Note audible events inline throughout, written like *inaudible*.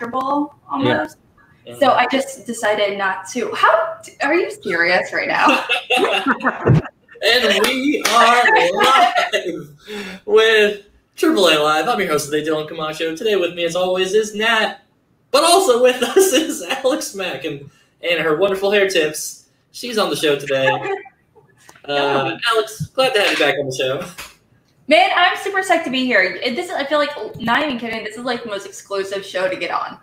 uncomfortable almost. Yeah. So I just decided not to. How are you serious right now? *laughs* and we are live with AAA Live. I'm your host today, Dylan Camacho. Today with me, as always, is Nat, but also with us *laughs* is Alex Mack and, and her wonderful hair tips. She's on the show today. *laughs* Uh, Alex, glad to have you back on the show. Man, I'm super psyched to be here. This is, I feel like, not even kidding, this is like the most exclusive show to get on.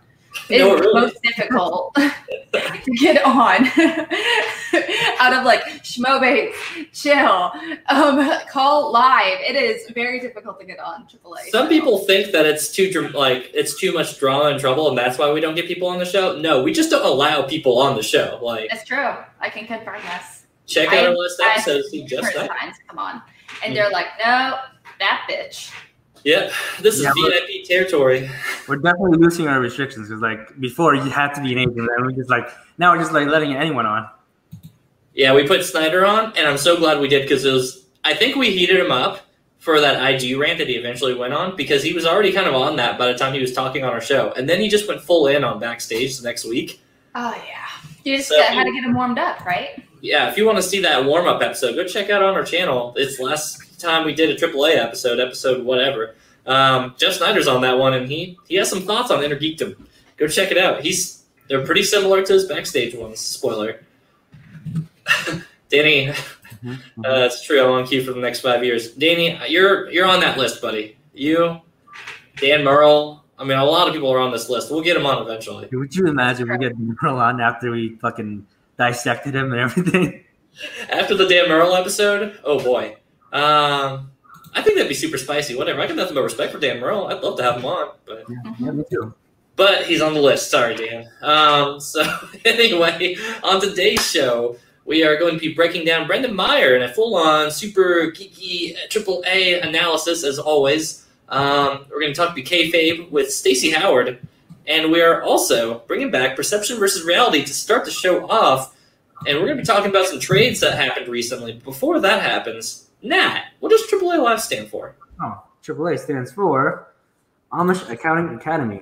It's no, really. most difficult *laughs* to get on *laughs* out of like Schmobates, chill, um, call live. It is very difficult to get on AAA. Some people think that it's too like it's too much drama and trouble, and that's why we don't get people on the show. No, we just don't allow people on the show. Like that's true. I can confirm this. Check out I, our list episodes. just come on, and mm-hmm. they're like, no, that bitch. Yep, this is VIP territory. We're definitely losing our restrictions because, like, before you had to be an agent, and we're just like now we're just like letting anyone on. Yeah, we put Snyder on, and I'm so glad we did because it was. I think we heated him up for that IG rant that he eventually went on because he was already kind of on that by the time he was talking on our show, and then he just went full in on backstage the next week. Oh yeah, you just so, had to get him warmed up, right? Yeah, if you want to see that warm up episode, go check out on our channel. It's last time we did a AAA episode, episode whatever. Um, Jeff Snyder's on that one, and he he has some thoughts on Inner Geekdom. Go check it out. He's they're pretty similar to his backstage ones. Spoiler. *laughs* Danny, mm-hmm. *laughs* uh, it's true. I'm on cue for the next five years. Danny, you're you're on that list, buddy. You, Dan Murrell. I mean, a lot of people are on this list. We'll get him on eventually. Would you imagine we get Murrell on after we fucking dissected him and everything? *laughs* After the Dan Murrell episode, oh boy. Um, I think that'd be super spicy. Whatever. I got nothing but respect for Dan Murrell. I'd love to have him on, but yeah, me too. But he's on the list. Sorry, Dan. Um, so *laughs* anyway, on today's show, we are going to be breaking down Brendan Meyer in a full-on, super geeky triple A analysis, as always. Um, we're going to talk to kayfabe with Stacy Howard, and we are also bringing back perception versus reality to start the show off. And we're going to be talking about some trades that happened recently. Before that happens, Nat, what does AAA Live stand for? Oh, AAA stands for Amish Accounting Academy.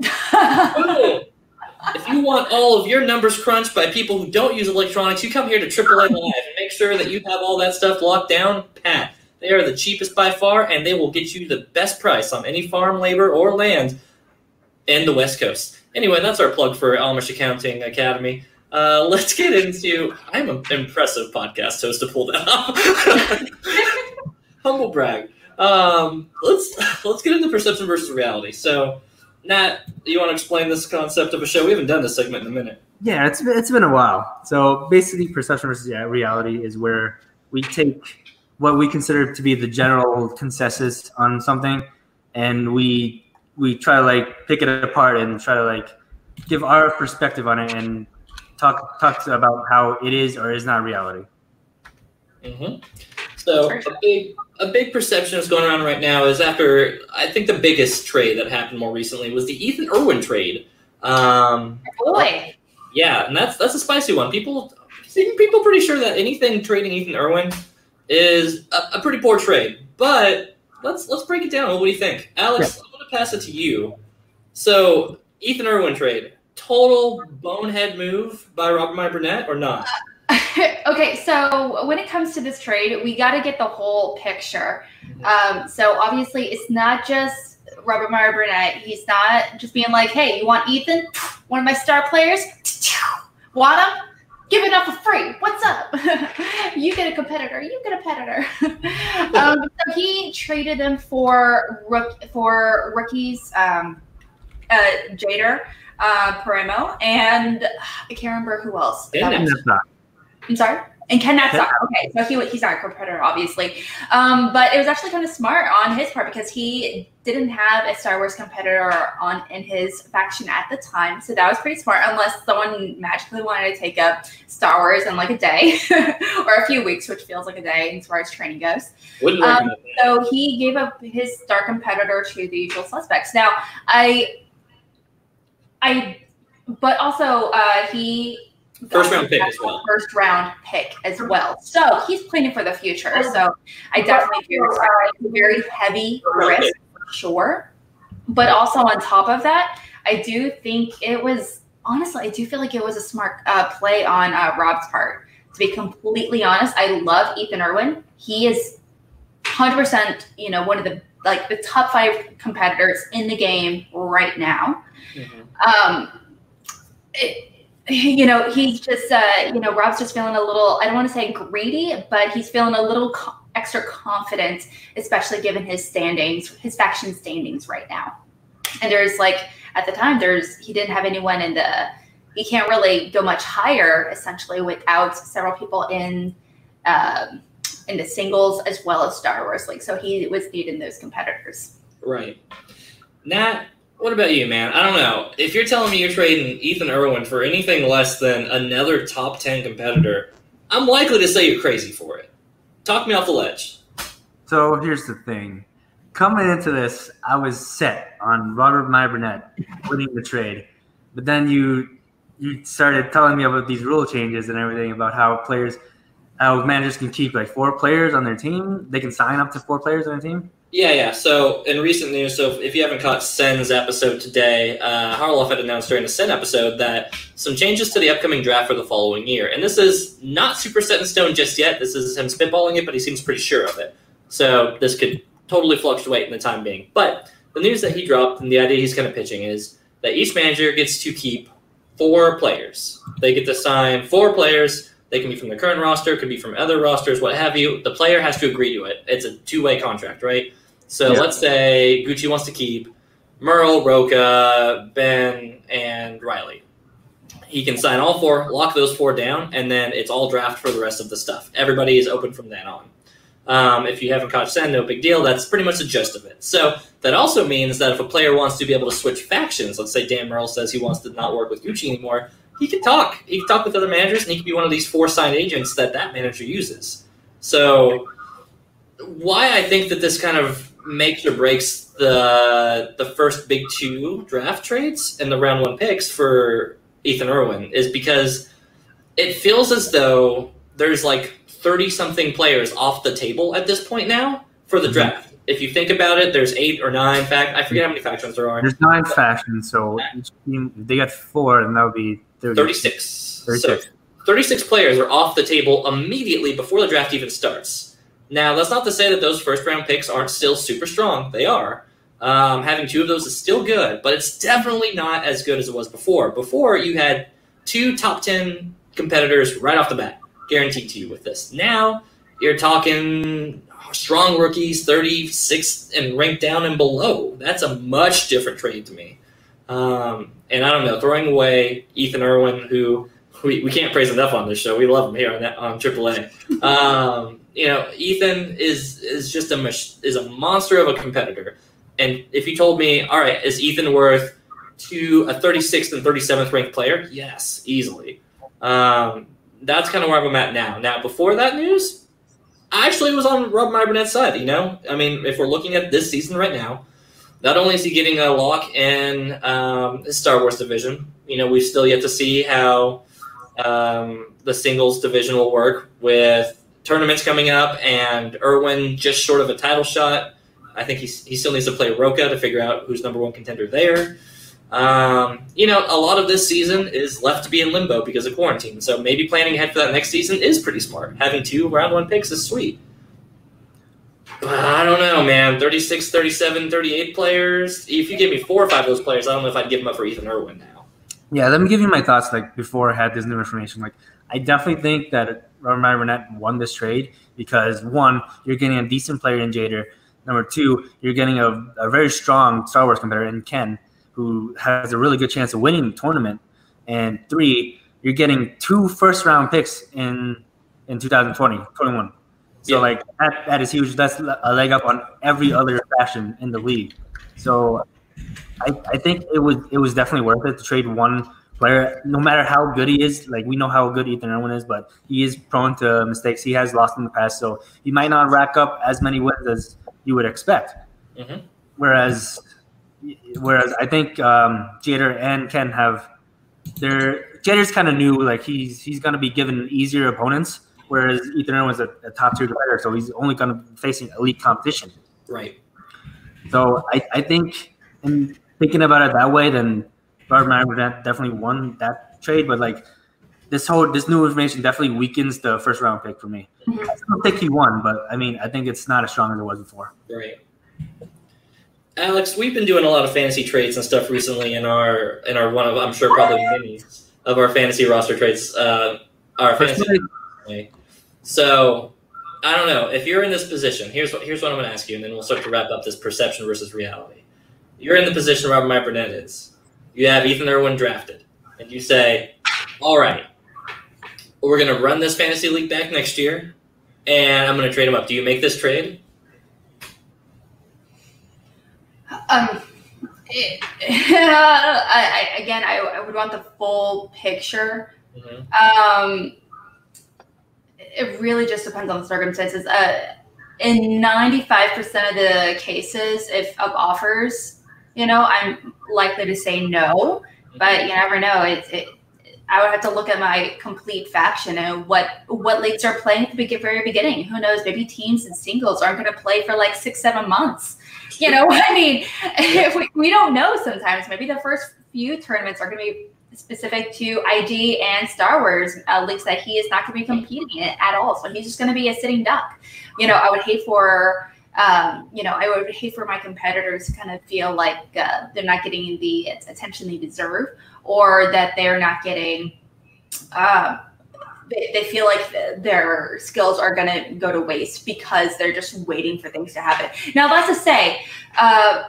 if you want all of your numbers crunched by people who don't use electronics, you come here to AAA Live and make sure that you have all that stuff locked down pat. They are the cheapest by far, and they will get you the best price on any farm labor or land in the West Coast. Anyway, that's our plug for Amish Accounting Academy. Uh, let's get into. I'm an impressive podcast host to pull that off. *laughs* Humble brag. Um, let's let's get into perception versus reality. So, Nat, you want to explain this concept of a show? We haven't done this segment in a minute. Yeah, it's it's been a while. So basically, perception versus reality is where we take what we consider to be the general consensus on something, and we we try to like pick it apart and try to like give our perspective on it and talk talks about how it is or is not reality. Mm-hmm. So a big a big perception that's going around right now is after I think the biggest trade that happened more recently was the Ethan Irwin trade. Um, Boy, yeah, and that's that's a spicy one. People seem people pretty sure that anything trading Ethan Irwin is a, a pretty poor trade. But let's let's break it down. What do you think, Alex? Yeah. I'm going to pass it to you. So Ethan Irwin trade total bonehead move by Robert Meyer Burnett or not? *laughs* okay, so when it comes to this trade, we got to get the whole picture. Um, so obviously, it's not just Robert Meyer Burnett. He's not just being like, "Hey, you want Ethan, one of my star players? *tsk* Want him? Give it up for free. What's up? *laughs* you get a competitor. You get a competitor." *laughs* um, so he traded them for rook for rookies, um, uh, Jader uh, Paremo, and I can't remember who else. I'm sorry. And Ken Napzok. Okay, so he he's not a competitor, obviously, um, but it was actually kind of smart on his part because he didn't have a Star Wars competitor on in his faction at the time, so that was pretty smart. Unless someone magically wanted to take up Star Wars in like a day *laughs* or a few weeks, which feels like a day as far as training goes. Um, so he gave up his star competitor to the usual suspects. Now, I I, but also uh, he first round pick as well. First round pick as well. So he's planning for the future. So I definitely feel it's very heavy risk, sure. But also on top of that, I do think it was honestly, I do feel like it was a smart uh, play on uh, Rob's part. To be completely honest, I love Ethan Irwin. He is 100%, you know, one of the like the top five competitors in the game right now. Mm-hmm. Um, it, *laughs* you know, he's just, uh, you know, Rob's just feeling a little, I don't want to say greedy, but he's feeling a little co- extra confident, especially given his standings, his faction standings right now. And there's like, at the time, there's, he didn't have anyone in the, he can't really go much higher essentially without several people in, um, in the singles as well as Star Wars League. So he was needing those competitors. Right. Nat, what about you, man? I don't know. If you're telling me you're trading Ethan Irwin for anything less than another top 10 competitor, I'm likely to say you're crazy for it. Talk me off the ledge. So here's the thing. Coming into this, I was set on Robert Meyer Burnett winning the trade. But then you you started telling me about these rule changes and everything about how players – managers can keep like four players on their team. They can sign up to four players on their team. Yeah, yeah. So in recent news, so if you haven't caught Sen's episode today, uh, Harloff had announced during the Sen episode that some changes to the upcoming draft for the following year. And this is not super set in stone just yet. This is him spitballing it, but he seems pretty sure of it. So this could totally fluctuate in the time being. But the news that he dropped and the idea he's kind of pitching is that each manager gets to keep four players. They get to sign four players they can be from the current roster, could be from other rosters, what have you. The player has to agree to it. It's a two way contract, right? So yeah. let's say Gucci wants to keep Murrell, Roca, Ben, and Riley. He can sign all four, lock those four down, and then it's all draft for the rest of the stuff. Everybody is open from then on. Um, if you haven't caught Sen, no big deal. That's pretty much the gist of it. So that also means that if a player wants to be able to switch factions, let's say Dan Murrell says he wants to not work with Gucci anymore, he can talk. He can talk with other managers, and he can be one of these four sign agents that that manager uses. So, why I think that this kind of makes or breaks the the first big two draft trades and the round one picks for Ethan Irwin is because it feels as though there's like 30 something players off the table at this point now for the mm-hmm. draft. If you think about it, there's eight or nine fact I forget how many factions there are. There's nine factions, so each team they got four, and that would be 36. 36. So 36 players are off the table immediately before the draft even starts. Now, that's not to say that those first round picks aren't still super strong. They are. Um, having two of those is still good, but it's definitely not as good as it was before. Before, you had two top 10 competitors right off the bat, guaranteed to you with this. Now, you're talking strong rookies, 36 and ranked down and below. That's a much different trade to me. Um, and I don't know, throwing away Ethan Irwin, who we, we can't praise enough on this show. We love him here on that, on AAA. *laughs* Um, you know, Ethan is is just a is a monster of a competitor. And if you told me, all right, is Ethan worth to a 36th and 37th ranked player? Yes, easily. Um, that's kind of where I'm at now. Now, before that news, I actually was on Rob Myburnett's side. You know, I mean, if we're looking at this season right now, not only is he getting a lock in um, Star Wars division, you know, we've still yet to see how um, the singles division will work with tournaments coming up and Irwin just short of a title shot. I think he still needs to play Roca to figure out who's number one contender there. Um, you know, a lot of this season is left to be in limbo because of quarantine. So maybe planning ahead for that next season is pretty smart. Having two round one picks is sweet. I don't know, man. 36, 37, 38 players. If you give me four or five of those players, I don't know if I'd give them up for Ethan Irwin now. Yeah, let me give you my thoughts. Like before I had this new information, like I definitely think that Robert Burnett won this trade because one, you're getting a decent player in Jader. Number two, you're getting a, a very strong Star Wars competitor in Ken, who has a really good chance of winning the tournament. And three, you're getting two first round picks in in 2020, 21. So yeah. like that, that is huge. That's a leg up on every other fashion in the league. So I, I think it was it was definitely worth it to trade one player, no matter how good he is. Like we know how good Ethan Irwin is, but he is prone to mistakes. He has lost in the past, so he might not rack up as many wins as you would expect. Mm-hmm. Whereas, whereas I think um, Jader and Ken have their Jader's kind of new. Like he's he's going to be given easier opponents whereas Ethan Irwin was a, a top tier competitor, so he's only going to be facing elite competition. Right. So I, I think in thinking about it that way, then Robert Meyer definitely won that trade, but like this whole this new information definitely weakens the first round pick for me. Mm-hmm. I don't think he won, but I mean I think it's not as strong as it was before. Right. Alex, we've been doing a lot of fantasy trades and stuff recently in our in our one of I'm sure probably many of our fantasy roster trades. Uh, our fantasy. So I don't know if you're in this position. Here's what here's what I'm going to ask you, and then we'll start to wrap up this perception versus reality. You're in the position Robert Meyer Burnett is. You have Ethan Irwin drafted, and you say, "All right, we're going to run this fantasy league back next year, and I'm going to trade him up." Do you make this trade? Um, it, *laughs* I, I, again, I, I, would want the full picture. Mm-hmm. Um, it really just depends on the circumstances. Uh, in 95% of the cases, if of offers, you know, I'm likely to say no, but you never know. It, it, I would have to look at my complete faction and what what leagues are playing at the very beginning. Who knows? Maybe teams and singles aren't going to play for like six, seven months. You know, *laughs* I mean, *laughs* we, we don't know sometimes. Maybe the first few tournaments are going to be specific to IG and Star Wars uh, leagues that he is not going to be competing in at all. So he's just going to be a sitting duck. You know, I would hate for um, you know, I would hate for my competitors to kind of feel like uh, they're not getting the attention they deserve, or that they're not getting. Uh, they, they feel like their skills are going to go to waste because they're just waiting for things to happen. Now, that's to say, uh,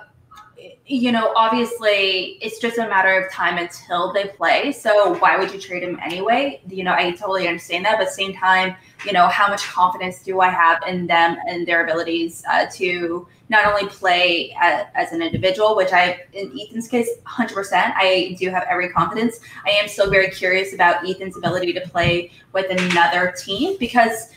you know, obviously it's just a matter of time until they play. So why would you trade him anyway? You know, I totally understand that. But same time, you know, how much confidence do I have in them and their abilities uh, to not only play as, as, an individual, which I, in Ethan's case, 100%, I do have every confidence. I am still very curious about Ethan's ability to play with another team because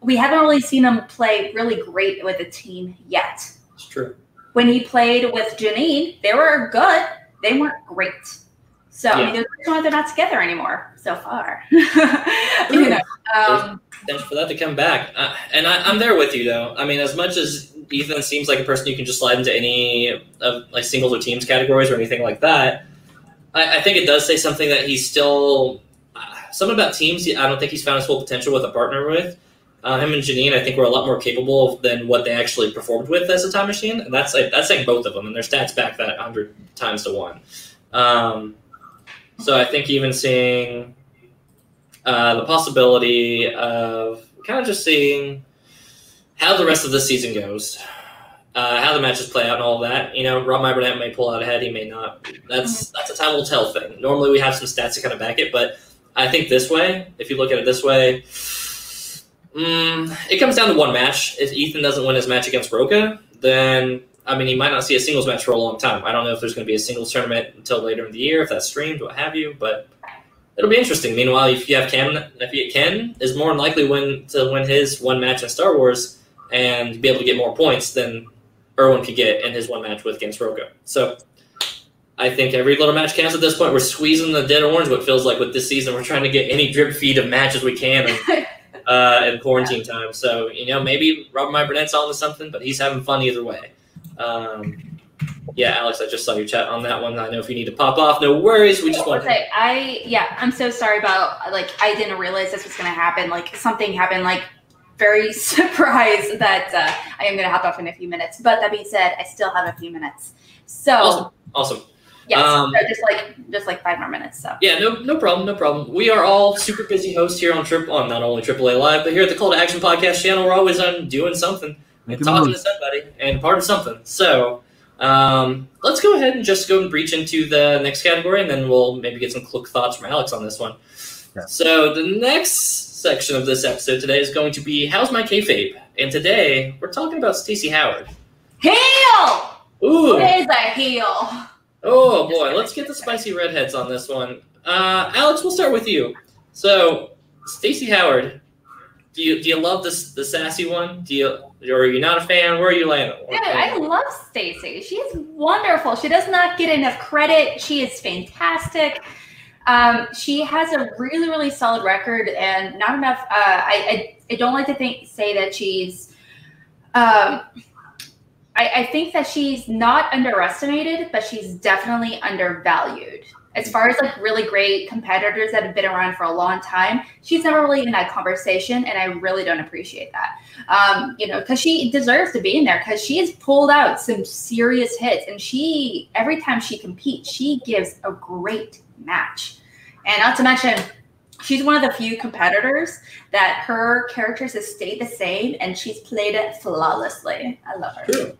we haven't really seen him play really great with a team yet. It's true when he played with Janine, they were good. They weren't great. So yeah. I mean, there's they're not together anymore so far. *laughs* you know, um, thanks for that to come back. Uh, and I, am there with you though. I mean, as much as Ethan seems like a person you can just slide into any of like singles or teams categories or anything like that, I, I think it does say something that he's still uh, something about teams. I don't think he's found his full potential with a partner with. Uh, him and Janine, I think, were a lot more capable than what they actually performed with as a time machine, and that's like, that's saying both of them, and their stats back that hundred times to one. Um, so I think even seeing uh, the possibility of kind of just seeing how the rest of the season goes, uh, how the matches play out, and all that. You know, Rob Burnett may pull out ahead, he may not. That's mm-hmm. that's a time will tell thing. Normally, we have some stats to kind of back it, but I think this way, if you look at it this way Mm, it comes down to one match. If Ethan doesn't win his match against Roca, then I mean he might not see a singles match for a long time. I don't know if there's going to be a singles tournament until later in the year, if that's streamed, what have you. But it'll be interesting. Meanwhile, if you have Ken, if you, Ken is more than likely win to win his one match in Star Wars and be able to get more points than Irwin could get in his one match with against Roca. So I think every little match counts at this point. We're squeezing the dead orange. What feels like with this season, we're trying to get any drip feed of matches we can. And, *laughs* uh, in quarantine time. So you know, maybe Robert Meyer Burnett's on to something, but he's having fun either way. Um, yeah, Alex, I just saw your chat on that one. I know if you need to pop off, no worries. We just want to. I yeah, I'm so sorry about like I didn't realize this was going to happen. Like something happened. Like very *laughs* surprised that uh, I am going to hop off in a few minutes. But that being said, I still have a few minutes. So awesome. awesome. Yes, um, so just like just like five more minutes. So yeah, no no problem, no problem. We are all super busy hosts here on Trip on not only AAA Live, but here at the Call to Action Podcast channel. We're always on doing something and talking to somebody and part of something. So um, let's go ahead and just go and breach into the next category, and then we'll maybe get some quick thoughts from Alex on this one. Yeah. So the next section of this episode today is going to be how's my kayfabe, and today we're talking about Stacy Howard. Heel. Ooh, what is a heel? Oh boy, let's get the spicy redheads on this one. Uh, Alex, we'll start with you. So, Stacy Howard, do you do you love this the sassy one? Do you or are you not a fan? Where are you landing? Yeah, I love Stacy. She's wonderful. She does not get enough credit. She is fantastic. Um, she has a really really solid record and not enough. Uh, I, I, I don't like to think say that she's. Um, I, I think that she's not underestimated, but she's definitely undervalued. as far as like really great competitors that have been around for a long time, she's never really in that conversation, and I really don't appreciate that. Um, you know, because she deserves to be in there because she has pulled out some serious hits, and she every time she competes, she gives a great match, and not to mention. She's one of the few competitors that her characters have stayed the same and she's played it flawlessly. I love her.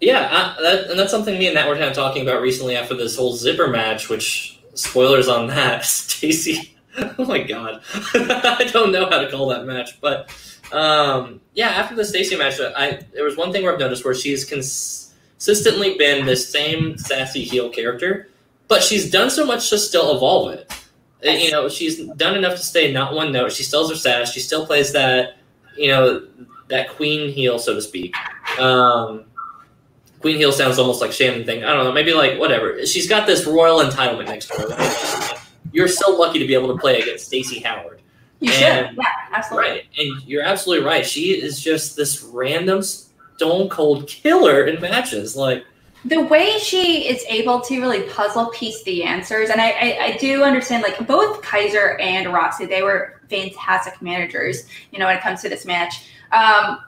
Yeah, I, that, and that's something me and Nat were kind of talking about recently after this whole zipper match. Which spoilers on that, *laughs* Stacy. Oh my god, *laughs* I don't know how to call that match, but um, yeah, after the Stacy match, I there was one thing where I've noticed where she's consistently been this same sassy heel character, but she's done so much to still evolve it. You know, she's done enough to stay not one note. She still has her sass. She still plays that, you know, that queen heel, so to speak. Um, Queen Heel sounds almost like Shannon thing. I don't know. Maybe like whatever. She's got this royal entitlement next to her. You're so lucky to be able to play against Stacy Howard. You And- should. Yeah, absolutely. Right, and you're absolutely right. She is just this random stone cold killer in matches. Like, the way she is able to really puzzle piece the answers and I, I, I do understand like both kaiser and roxy they were fantastic managers you know when it comes to this match um,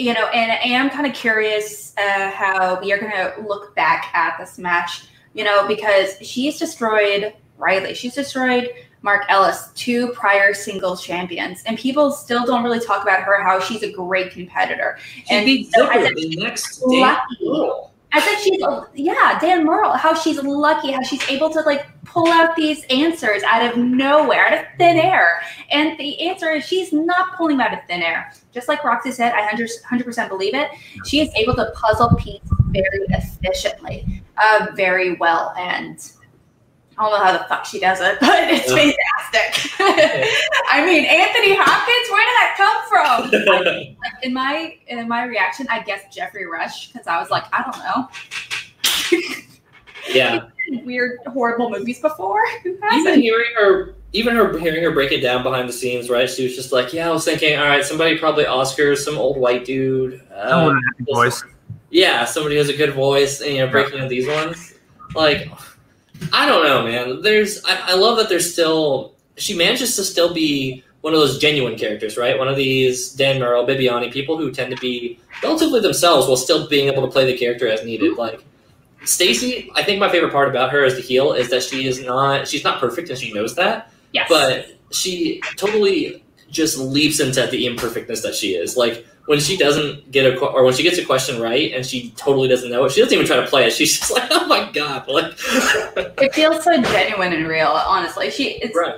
you know and i am kind of curious uh, how we are going to look back at this match you know because she's destroyed riley she's destroyed mark ellis two prior singles champions and people still don't really talk about her how she's a great competitor she And beat Zipper the next day. lucky. I said she's yeah, Dan Murrell, how she's lucky, how she's able to like pull out these answers out of nowhere, out of thin air. And the answer is she's not pulling them out of thin air. Just like Roxy said, I 100 percent believe it. She is able to puzzle piece very efficiently, uh, very well, and I don't know how the fuck she does it, *laughs* but it's Yeah. fantastic. *laughs* I mean, Anthony Hopkins, where did that come from? *laughs* like in my in my reaction, I guess Geoffrey Rush because I was like, I don't know, yeah, weird, horrible movies before. Even hearing her, even her hearing her break it down behind the scenes, right? She was just like, "Yeah, I was thinking, all right, somebody probably Oscars, some old white dude." Uh, Someone with a happy voice. yeah, somebody who has a good voice, and you know, breaking down these ones. Like, I don't know, man. There's, I, I love that there's still. She manages to still be one of those genuine characters, right? One of these Dan Murrell, Bibiani people who tend to be relatively themselves while still being able to play the character as needed. Like Stacy, I think my favorite part about her as the heel is that she is not. She's not perfect, and she knows that Yes, but she totally just leaps into the imperfectness that she is. Like when she doesn't get a or when she gets a question right and she totally doesn't know it, she doesn't even try to play it. She's *laughs* just like, "Oh my god!" Like, it feels so genuine and real. Honestly, she it's right?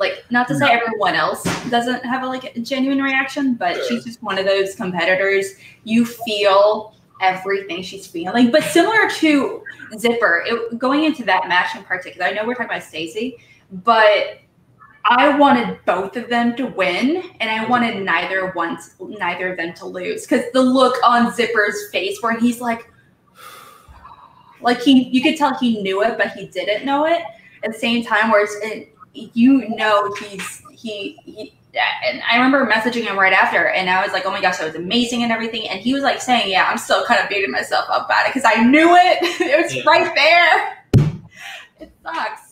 like not to say everyone else doesn't have a, like a genuine reaction, but Sure. she's just one of those competitors. You feel everything she's feeling, but similar to Zipper, it, going into that match in particular. I know we're talking about Stacy, but I wanted both of them to win, and I wanted neither one, neither of them to lose. Because the look on Zipper's face, where he's like, *sighs* like he, you could tell he knew it, but he didn't know it. At the same time, where it's, it, you know he's he, he and I remember messaging him right after, and I was like, "Oh my gosh, that was amazing and everything." And he was like saying, "Yeah, I'm still kind of beating myself up about it because I knew it. *laughs* it was Yeah. right there. It sucks."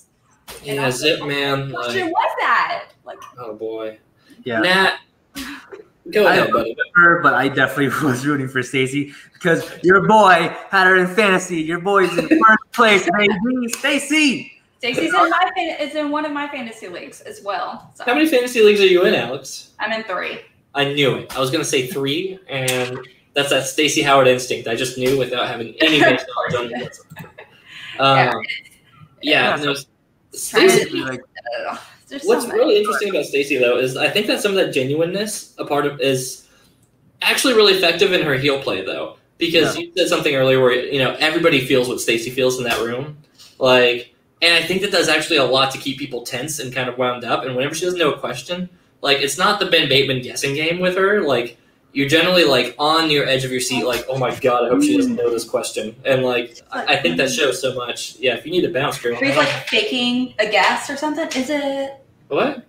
And I Yeah, was Zip like, man. What Like, was that? Like, oh boy, Yeah. Nat, go I ahead, love buddy. her, but I definitely *laughs* was rooting for Stacy because your boy had her in fantasy. Your boy's in *laughs* first place, baby. Stacy. Stacy's in my fan- is in one of my fantasy leagues as well. So How many fantasy leagues are you in, Alex? I'm in three. I knew it. I was gonna say three, and that's that Stacy Howard instinct. I just knew without having any *laughs* knowledge on it. Yeah. Um, yeah, Yeah. no, Trying Stacy, to- Like, Ugh, there's so What's really interesting about Stacy though is I think that some of that genuineness a part of is actually really effective in her heel play though because you said something earlier where you know everybody feels what Stacy feels in that room like and I think that does actually a lot to keep people tense and kind of wound up and whenever she doesn't know a question like it's not the Ben Bateman guessing game with her like you're generally like on your edge of your seat like oh my god I hope she doesn't know this question and like I, I think that shows so much yeah if you need to bounce girl he's like faking a guess or something. Is it what?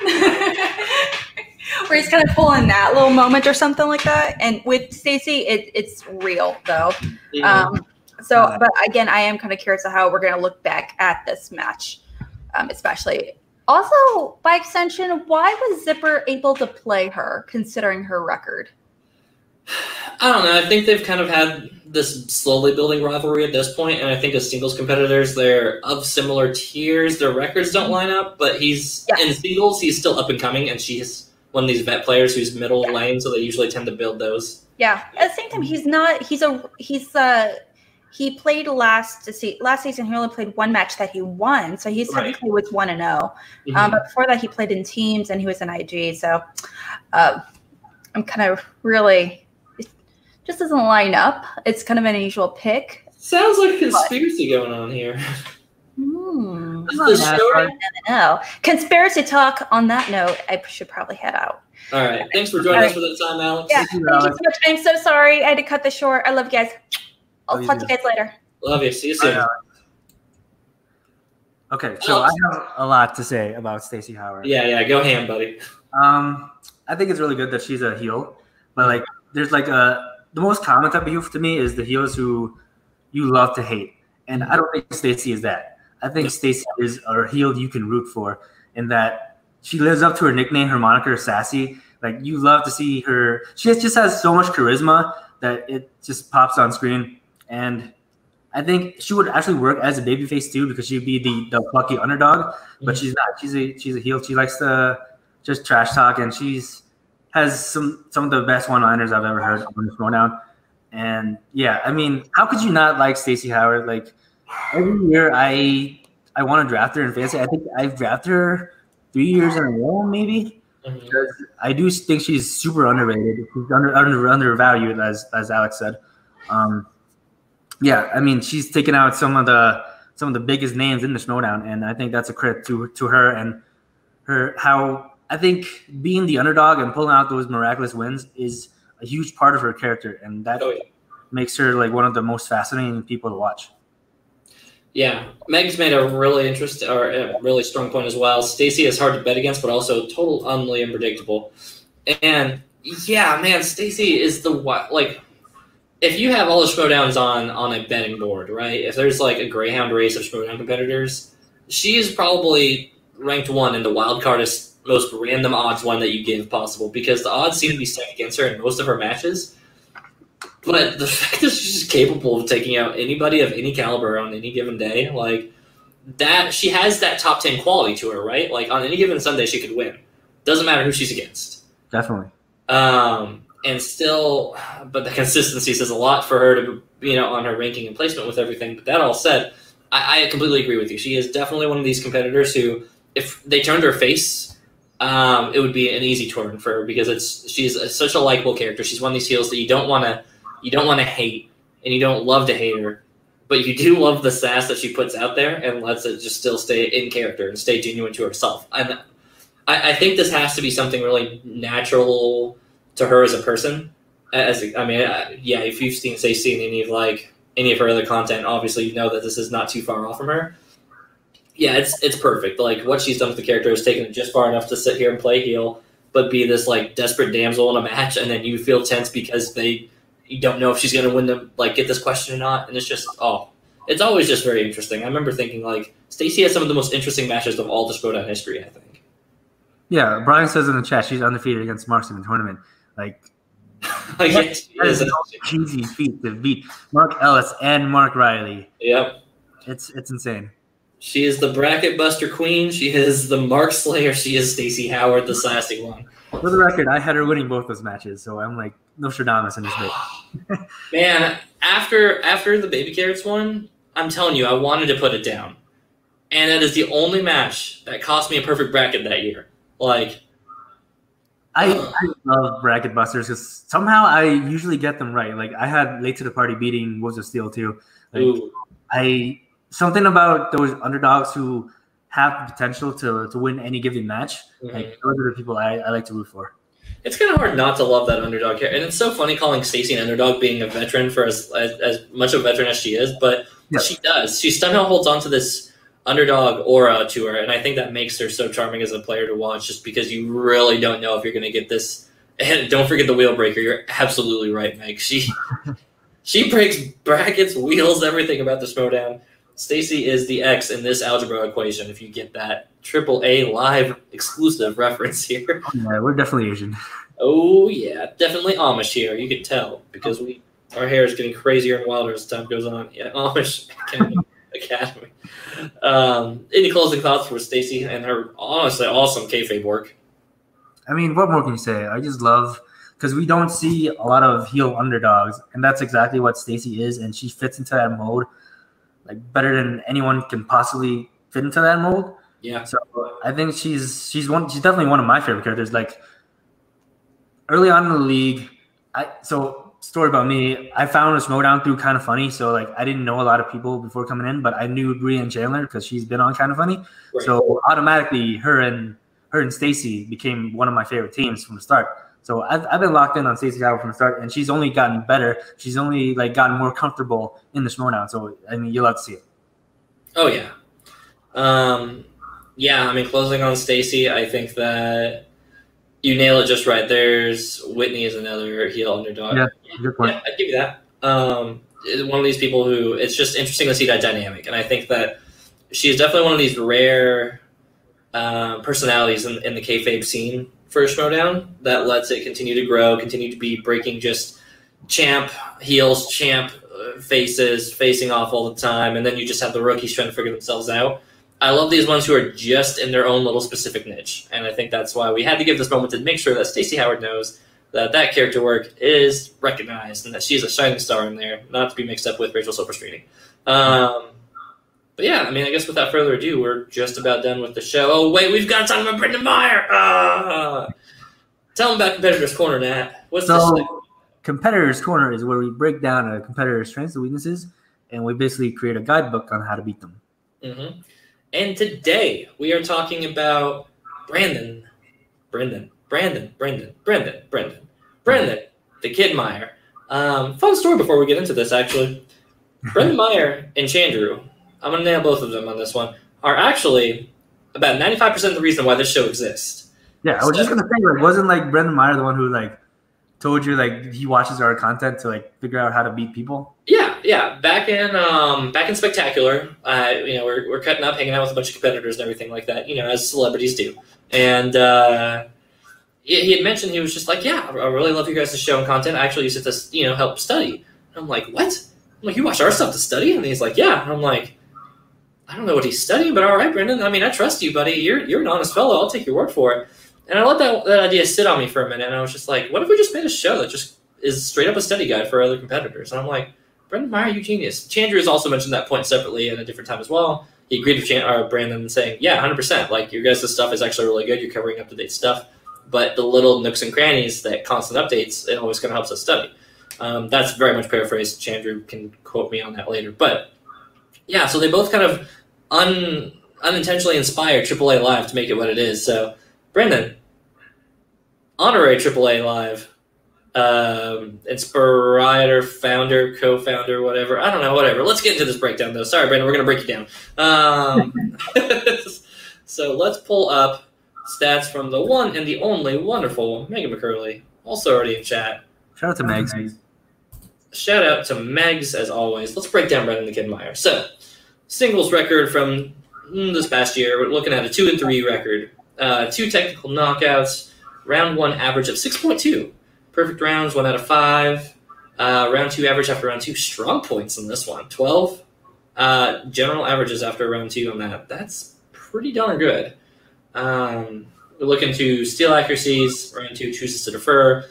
*laughs* Where he's kind of pulling that little moment or something like that. And with Stacy, it, it's real though. Mhm. Um, So, but again, I am kind of curious of how we're going to look back at this match, um, especially. Also, by extension, why was Zipper able to play her, considering her record? I don't know. I think they've kind of had this slowly building rivalry at this point, and I think as singles competitors, they're of similar tiers. Their records don't line up, but he's yeah. in singles, he's still up and coming, and she's one of these vet players who's middle yeah. lane, so they usually tend to build those. Yeah. At the same time, he's not. He's a. He's uh he played last to see last season. He only played one match that he won, so he's right. technically was one and zero. Oh. Mm-hmm. Um, but before that, he played in teams and he was in IG. So uh, I'm kind of really just doesn't line up. It's kind of an unusual pick. Sounds like conspiracy but, going on here. Hmm. No. Conspiracy talk. On that note, I should probably head out. All right. Thanks for joining us for the time, Alex. Yeah. Thank you, Thank you so much. I'm so sorry. I had to cut this short. I love you guys. I'll love talk to you guys later. Love you. See you soon. Okay, so I have a lot to say about Stacy Howard. Yeah, yeah, go ham, buddy. Um, I think it's really good that she's a heel, but like, there's like a the most common type of heel to me is the heels who you love to hate, and I don't think Stacy is that. I think Stacy is a heel you can root for, in that she lives up to her nickname, her moniker, Sassy. Like you love to see her. She just has so much charisma that it just pops on screen, and I think she would actually work as a babyface too because she'd be the the plucky underdog. But she's not. She's a she's a heel. She likes to just trash talk, and she's has some some of the best one liners I've ever heard on the Schmoedown. And yeah, I mean, how could you not like Stacy Howard? Like every year, I I want to draft her in fantasy. I think I've drafted her three years in a row, maybe. Mm-hmm. Because I do think she's super underrated. She's under, under undervalued, as as Alex said. Um, yeah, I mean, she's taken out some of the some of the biggest names in the Schmoedown, and I think that's a credit to to her and her how I think being the underdog and pulling out those miraculous wins is a huge part of her character, and that oh, yeah. makes her like one of the most fascinating people to watch. Yeah, Meg's made a really interesting or a really strong point as well. Stacy is hard to bet against, but also total utterly unpredictable. And yeah, man, Stacy is the what like if you have all the Schmoedowns on on a betting board, right? If there's like a Greyhound race of Schmoedown competitors, she is probably ranked one in the wild cardist most random odds one that you give possible because the odds seem to be stacked against her in most of her matches. But the *laughs* fact that she's capable of taking out anybody of any caliber on any given day, like that, she has that top ten quality to her, right? Like on any given Sunday, she could win. Doesn't matter who she's against. Definitely. Um, and still, but the consistency says a lot for her to, you know, on her ranking and placement with everything. But that all said, I, I completely agree with you. She is definitely one of these competitors who, if they turned her face um, it would be an easy turn for her because it's she's a, such a likable character. She's one of these heels that you don't want to you don't want to hate and you don't love to hate her, but you do love the sass that she puts out there and lets it just still stay in character and stay genuine to herself. And I, I think this has to be something really natural to her as a person. As I mean, uh, yeah, if you've seen say seen any of like any of her other content, obviously you know that this is not too far off from her yeah, it's it's perfect. Like what she's done with the character is taken just far enough to sit here and play heel, but be this like desperate damsel in a match, and then you feel tense because they you don't know if she's gonna win them like get this question or not, and it's just oh, it's always just very interesting. I remember thinking like Stacy has some of the most interesting matches of all the Schmoedown history. I think. Yeah, Brian says in the chat she's undefeated against Marks in the tournament. Like, *laughs* like that is a cheesy feat to beat Mark Ellis and Mark Reilly. Yep, it's it's insane. She is the bracket buster queen. She is the Mark Slayer. She is Stacy Howard, the sassy one. For the record, I had her winning both those matches, so I'm like Nostradamus in this *sighs* bit. Man, after after the baby carrots one, I'm telling you, I wanted to put it down, and that is the only match that cost me a perfect bracket that year. Like, I, I love bracket busters because somehow I usually get them right. Like I had late to the party beating was of Steel too. Like Ooh. I something about those underdogs who have the potential to, to win any given match. Mm-hmm. Like those are the people I, I like to root for. It's kind of hard not to love that underdog here, and it's so funny calling Stacy an underdog, being a veteran for as as, as much of a veteran as she is. But she does. She somehow holds on to this underdog aura to her, and I think that makes her so charming as a player to watch. Just because you really don't know if you're going to get this. And don't forget the wheel breaker. You're absolutely right, Meg. She *laughs* She breaks brackets, wheels, everything about the Schmoedown. Stacy is the X in this algebra equation. If you get that triple A live exclusive reference here. *laughs* Yeah, we're definitely Asian. Oh yeah, definitely Amish here. You can tell because we our hair is getting crazier and wilder as time goes on. Yeah, Amish *laughs* Academy. Academy. Um, any closing thoughts for Stacy and her honestly awesome kayfabe work? I mean, what more can you say? I just love because we don't see a lot of heel underdogs, and that's exactly what Stacy is, and she fits into that mold like better than anyone can possibly fit into that mold. Yeah. So I think she's she's one she's definitely one of my favorite characters. Like early on in the league, I so story about me. I found a Schmoedown through kind of funny. So like I didn't know a lot of people before coming in, but I knew Brian Chandler because she's been on kind of funny. Right. So automatically her and her and Stacy became one of my favorite teams from the start. So I've, I've been locked in on Stacy Howard from the start, and she's only gotten better. She's only like gotten more comfortable in the Schmoedown. So I mean, you'll have to see it. Oh yeah, um, yeah. I mean, closing on Stacy, I think that you nail it just right. There's Whitney is another heel underdog. Yeah, good point. Yeah, I'd give you that. Um, one of these people who it's just interesting to see that dynamic, and I think that she's definitely one of these rare um, personalities in, in the kayfabe scene for Schmoedown that lets it continue to grow, continue to be breaking just champ heels, champ uh, faces, facing off all the time, and then you just have the rookies trying to figure themselves out. I love these ones who are just in their own little specific niche, and I think that's why we had to give this moment to make sure that Stacy Howard knows that that character work is recognized and that she's a shining star in there, not to be mixed up with Rachel Silverstreet. Um, but yeah, I mean, I guess without further ado, we're just about done with the show. Oh wait, we've got to talk about Brendan Meyer. Uh, tell them about Competitors Corner, Nat. What's So- this? Competitors Corner is where we break down a competitor's strengths and weaknesses, and we basically create a guidebook on how to beat them. hmm And today we are talking about Brandon, Brendan, Brandon, Brendan, Brendan, Brendan, Brendan, the Kid Meyer. Um, fun story before we get into this, actually. *laughs* Brendan Meyer and Chandru, I'm going to nail both of them on this one, are actually about 95% of the reason why this show exists. Yeah, I was just gonna say, like, wasn't like Brendan Meyer the one who like told you like he watches our content to like figure out how to beat people? Yeah, yeah. Back in um, back in Spectacular, uh, you know, we're, we're cutting up, hanging out with a bunch of competitors and everything like that. You know, as celebrities do. And uh, he, had mentioned he was just like, "Yeah, I I really love you guys' show and content. I actually use it to you know help study." And I'm like, "What?" I'm like, "You watch our stuff to study?" And he's like, "Yeah." And I'm like, "I don't know what he's studying, but all right, Brendan. I mean, I trust you, buddy. You're you're an honest fellow. I'll take your word for it." And I let that, that idea sit on me for a minute, and I was just like, "What if we just made a show that just is straight up a study guide for other competitors?" And I'm like. Brendan Meyer, you genius. Chandru has also mentioned that point separately at a different time as well. He agreed with Chan- uh, Brandon saying, "Yeah, hundred percent. Like your guys' stuff is actually really good. You're covering up to date stuff, but the little nooks and crannies, that constant updates, it always kind of helps us study." Um, that's very much paraphrased. Chandru can quote me on that later, but yeah. So they both kind of un- unintentionally inspired AAA Live to make it what it is. So, Brendan, honorary AAA Live um, inspirator, founder, co-founder, whatever. I don't know, whatever. Let's get into this breakdown, though. Sorry, Brandon, we're gonna break you down. Um, *laughs* so let's pull up stats from the one and the only wonderful Megan McCurley, also already in chat. Shout out to Megs. Shout out to Megs as always. Let's break down Brendan the Kid Meyer. So, singles record from mm, this past year. We're looking at a two and three record. Uh, two technical knockouts. Round one average of six point two. Perfect rounds, one out of five. Uh, round two average after round two. Strong points in this one. Twelve. Uh, general averages after round two on that. That's pretty darn good. Um, we're looking to steal accuracies. Round two chooses to defer.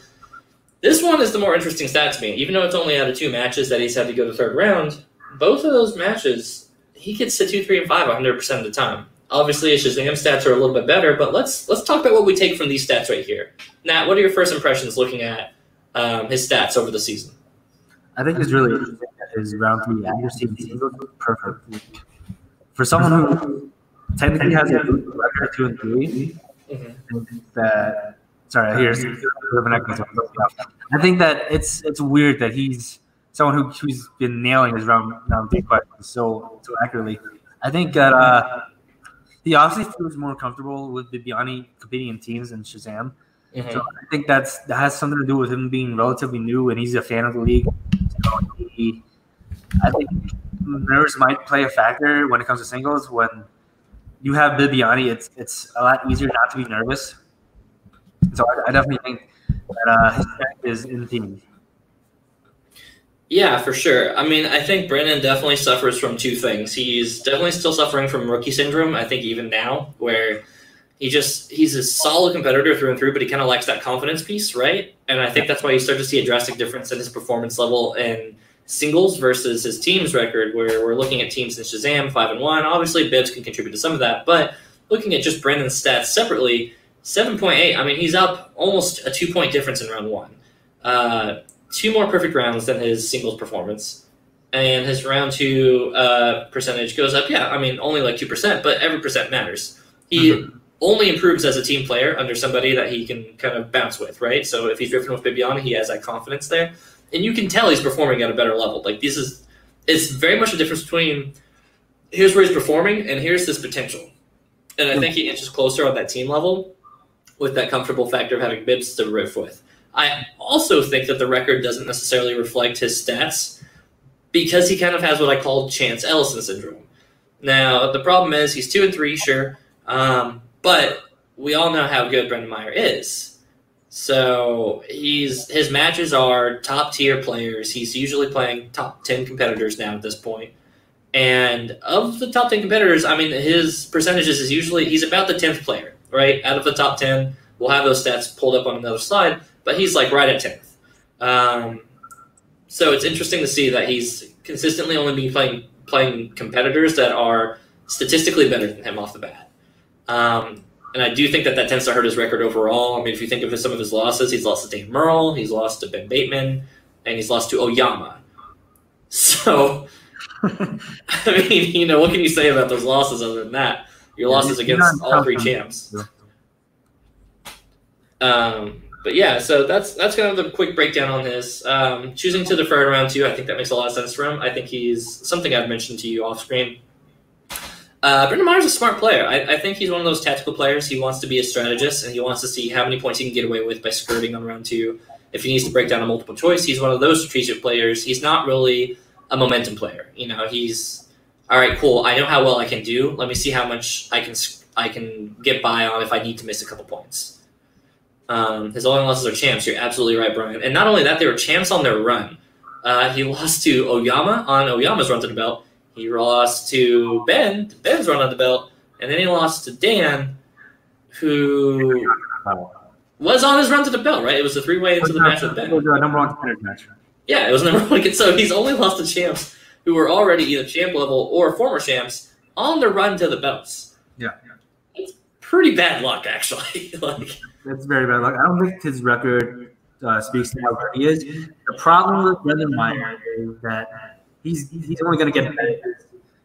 This one is the more interesting stat to me. Even though it's only out of two matches that he's had to go to third round, both of those matches he gets to two, three, and five 100 percent of the time. Obviously, his Shazam stats are a little bit better, but let's let's talk about what we take from these stats right here. Nat, what are your first impressions looking at um, his stats over the season? I think it's really interesting that his round three accuracy and perfect. For someone who technically has a record of two and three, Mhm. That sorry, here's a bit of an echo. I'm looking up. I think that it's it's weird that he's someone who, who's been nailing his round round three questions so so accurately. I think that uh, he obviously feels more comfortable with Bibiani competing in teams than Shazam. Mhm. So I think that's that has something to do with him being relatively new and he's a fan of the league. So he. I think nerves might play a factor when it comes to singles. When you have Bibiani, it's it's a lot easier not to be nervous. So I, I definitely think that uh, his strength is in teams. Yeah, for sure. I mean, I think Brandon definitely suffers from two things. He's definitely still suffering from rookie syndrome. I think even now, where he just he's a solid competitor through and through, but he kind of lacks that confidence piece, right? And I think that's why you start to see a drastic difference in his performance level in singles versus his team's record, where we're looking at teams in Shazam five and one. Obviously, Bibbs can contribute to some of that, but looking at just Brandon's stats separately, seven point eight. I mean, he's up almost a two point difference in round one. Uh, two more perfect rounds than his singles performance. And his round two uh, percentage goes up. Yeah, I mean, only like 2%, but every percent matters. He mm-hmm. only improves as a team player under somebody that he can kind of bounce with, right? So if he's drifting with Bibbiani, he has that confidence there. And you can tell he's performing at a better level. Like, this is, it's very much a difference between here's where he's performing and here's his potential. And I think he inches closer on that team level with that comfortable factor of having Bibbs to riff with. I also think that the record doesn't necessarily reflect his stats because he kind of has what I call Chance Ellison syndrome. Now, the problem is he's two and three, sure, um, but we all know how good Brendan Meyer is. So he's his matches are top tier players. He's usually playing top ten competitors now at this point. And of the top ten competitors, I mean his percentages is usually he's about the tenth player, right? Out of the top ten. We'll have those stats pulled up on another slide but he's like right at tenth. Um, so it's interesting to see that he's consistently only been playing playing competitors that are statistically better than him off the bat. Um, and I do think that that tends to hurt his record overall. I mean, if you think of some of his losses, he's lost to Dan Murrell, he's lost to Ben Bateman, and he's lost to Oyama. *laughs* So, *laughs* I mean, you know, what can you say about those losses other than that? Your losses against all three champs. Um, but yeah, so that's that's kind of the quick breakdown on this. Um, choosing to defer in round two, I think that makes a lot of sense for him. I think he's something I've mentioned to you off screen. Uh, Brendan Meyer's a smart player. I, I, think he's one of those tactical players. He wants to be a strategist, and he wants to see how many points he can get away with by skirting on round two. If he needs to break down a multiple choice, he's one of those strategic players. He's not really a momentum player. You know, he's all right. Cool. I know how well I can do. Let me see how much I can I can get by on if I need to miss a couple points. Um, his only losses are champs. You're absolutely right, Brian. And not only that, they were champs on their run. Uh, he *laughs* lost to Oyama on Oyama's run to the belt. He lost to Ben, Ben's run on the belt, and then he lost to Dan, who was on his run to the belt. Right? It was a three way into the match with Ben. It was a number one match. Yeah, it was number one. So he's only lost to champs who were already either champ level or former champs on the run to the belts. Yeah, it's pretty bad luck, actually. *laughs* like that's very bad luck. I don't think his record uh, speaks to how good he is. The problem with Brendan Meyer is that he's he's only going to get better.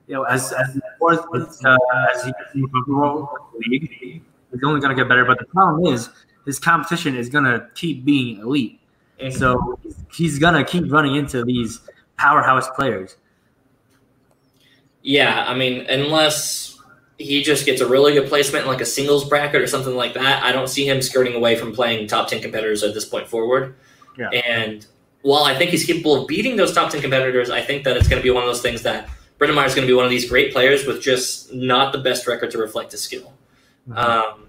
You know, as as uh, as he gets comfortable with the league, he's only going to get better. But the problem is his competition is going to keep being elite. So he's going to keep running into these powerhouse players. Yeah, I mean, unless he just gets a really good placement in like a singles bracket or something like that. I don't see him skirting away from playing top 10 competitors at this point forward. Yeah. And while I think he's capable of beating those top 10 competitors, I think that it's going to be one of those things that Brendan Meyer is going to be one of these great players with just not the best record to reflect his skill. Mm-hmm. Um,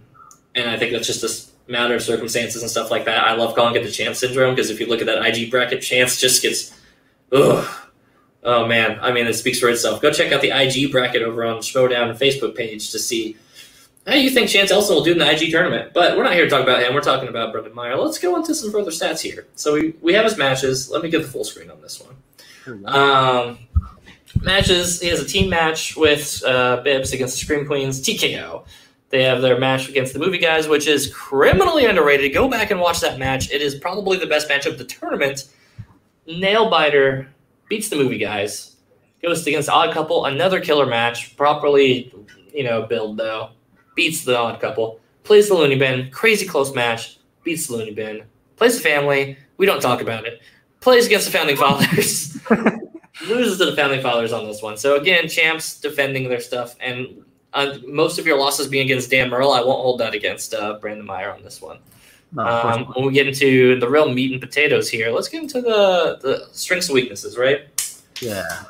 and I think that's just a matter of circumstances and stuff like that. I love calling it the chance syndrome because if you look at that IG bracket, chance just gets, ugh, Oh man, I mean, it speaks for itself. Go check out the IG bracket over on Schmoedown Facebook page to see how you think Chance Ellison will do in the IG tournament. But we're not here to talk about him. We're talking about Brendan Meyer. Let's go into some further stats here. So we, we have his matches. Let me get the full screen on this one. Um, matches. He has a team match with uh, Bibbs against the Scream Queens. TKO. They have their match against the Movie Guys, which is criminally underrated. Go back and watch that match. It is probably the best match of the tournament. Nail biter beats the movie guys, goes against Odd Couple, another killer match, properly, you know, build though, beats the Odd Couple, plays the Looney Bin, crazy close match, beats the Looney Bin, plays the family, we don't talk about it, plays against the Founding Fathers, *laughs* loses to the Founding Fathers on this one. So again, champs defending their stuff, and uh, most of your losses being against Dan Murrell, I won't hold that against uh, Brandon Meyer on this one. Um, when we get into the real meat and potatoes here, let's get into the, the strengths and weaknesses, right? Yeah.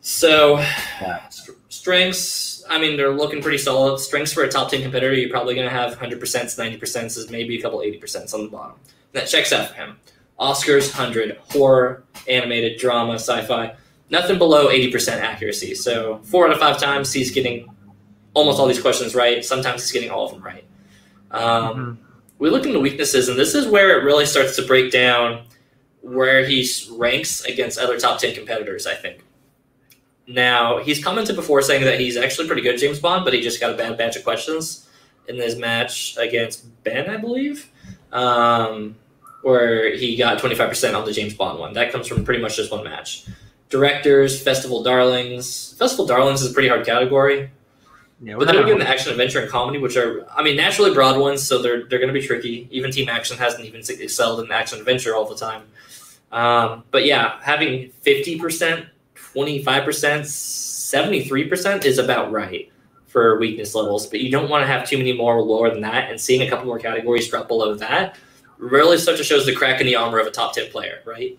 So, Yeah. st- strengths, I mean, they're looking pretty solid. Strengths for a top 10 competitor, you're probably going to have 100%, 90%, is maybe a couple 80% on the bottom. That checks out for him. Oscars, 100. Horror, animated, drama, sci fi. Nothing below 80% accuracy. So, four out of five times he's getting almost all these questions right. Sometimes he's getting all of them right. Um, Mhm. We look into weaknesses, and this is where it really starts to break down where he ranks against other top 10 competitors, I think. Now, he's commented before saying that he's actually pretty good James Bond, but he just got a bad batch of questions in his match against Ben, I believe, um, where he got 25% on the James Bond one. That comes from pretty much just one match. Directors, Festival Darlings. Festival Darlings is a pretty hard category. Yeah. But then we get into action, adventure, and comedy, which are, I mean, naturally broad ones, so they're they're going to be tricky. Even Team Action hasn't even excelled in action adventure all the time. Um, but yeah, having fifty percent, twenty five percent, seventy three percent is about right for weakness levels. But you don't want to have too many more lower than that, and seeing a couple more categories drop below that really starts to shows the crack in the armor of a top ten player, right?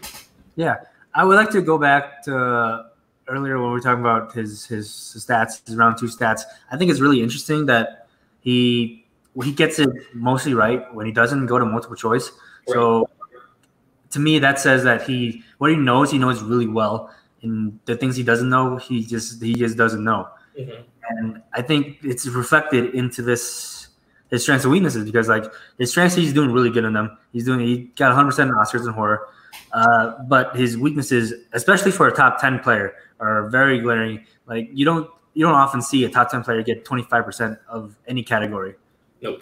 Yeah, I would like to go back to earlier when we were talking about his his stats, his round two stats. I think it's really interesting that he he gets it mostly right when he doesn't go to multiple choice. So to me, that says that he what he knows, he knows really well, and the things he doesn't know, he just he just doesn't know. Mhm. And I think it's reflected into this his strengths and weaknesses because like his strengths, he's doing really good in them. He's doing he got 100 percent Oscars in horror. Uh, but his weaknesses, especially for a top 10 player, are very glaring. Like you don't you don't often see a top 10 player get 25% of any category. Nope.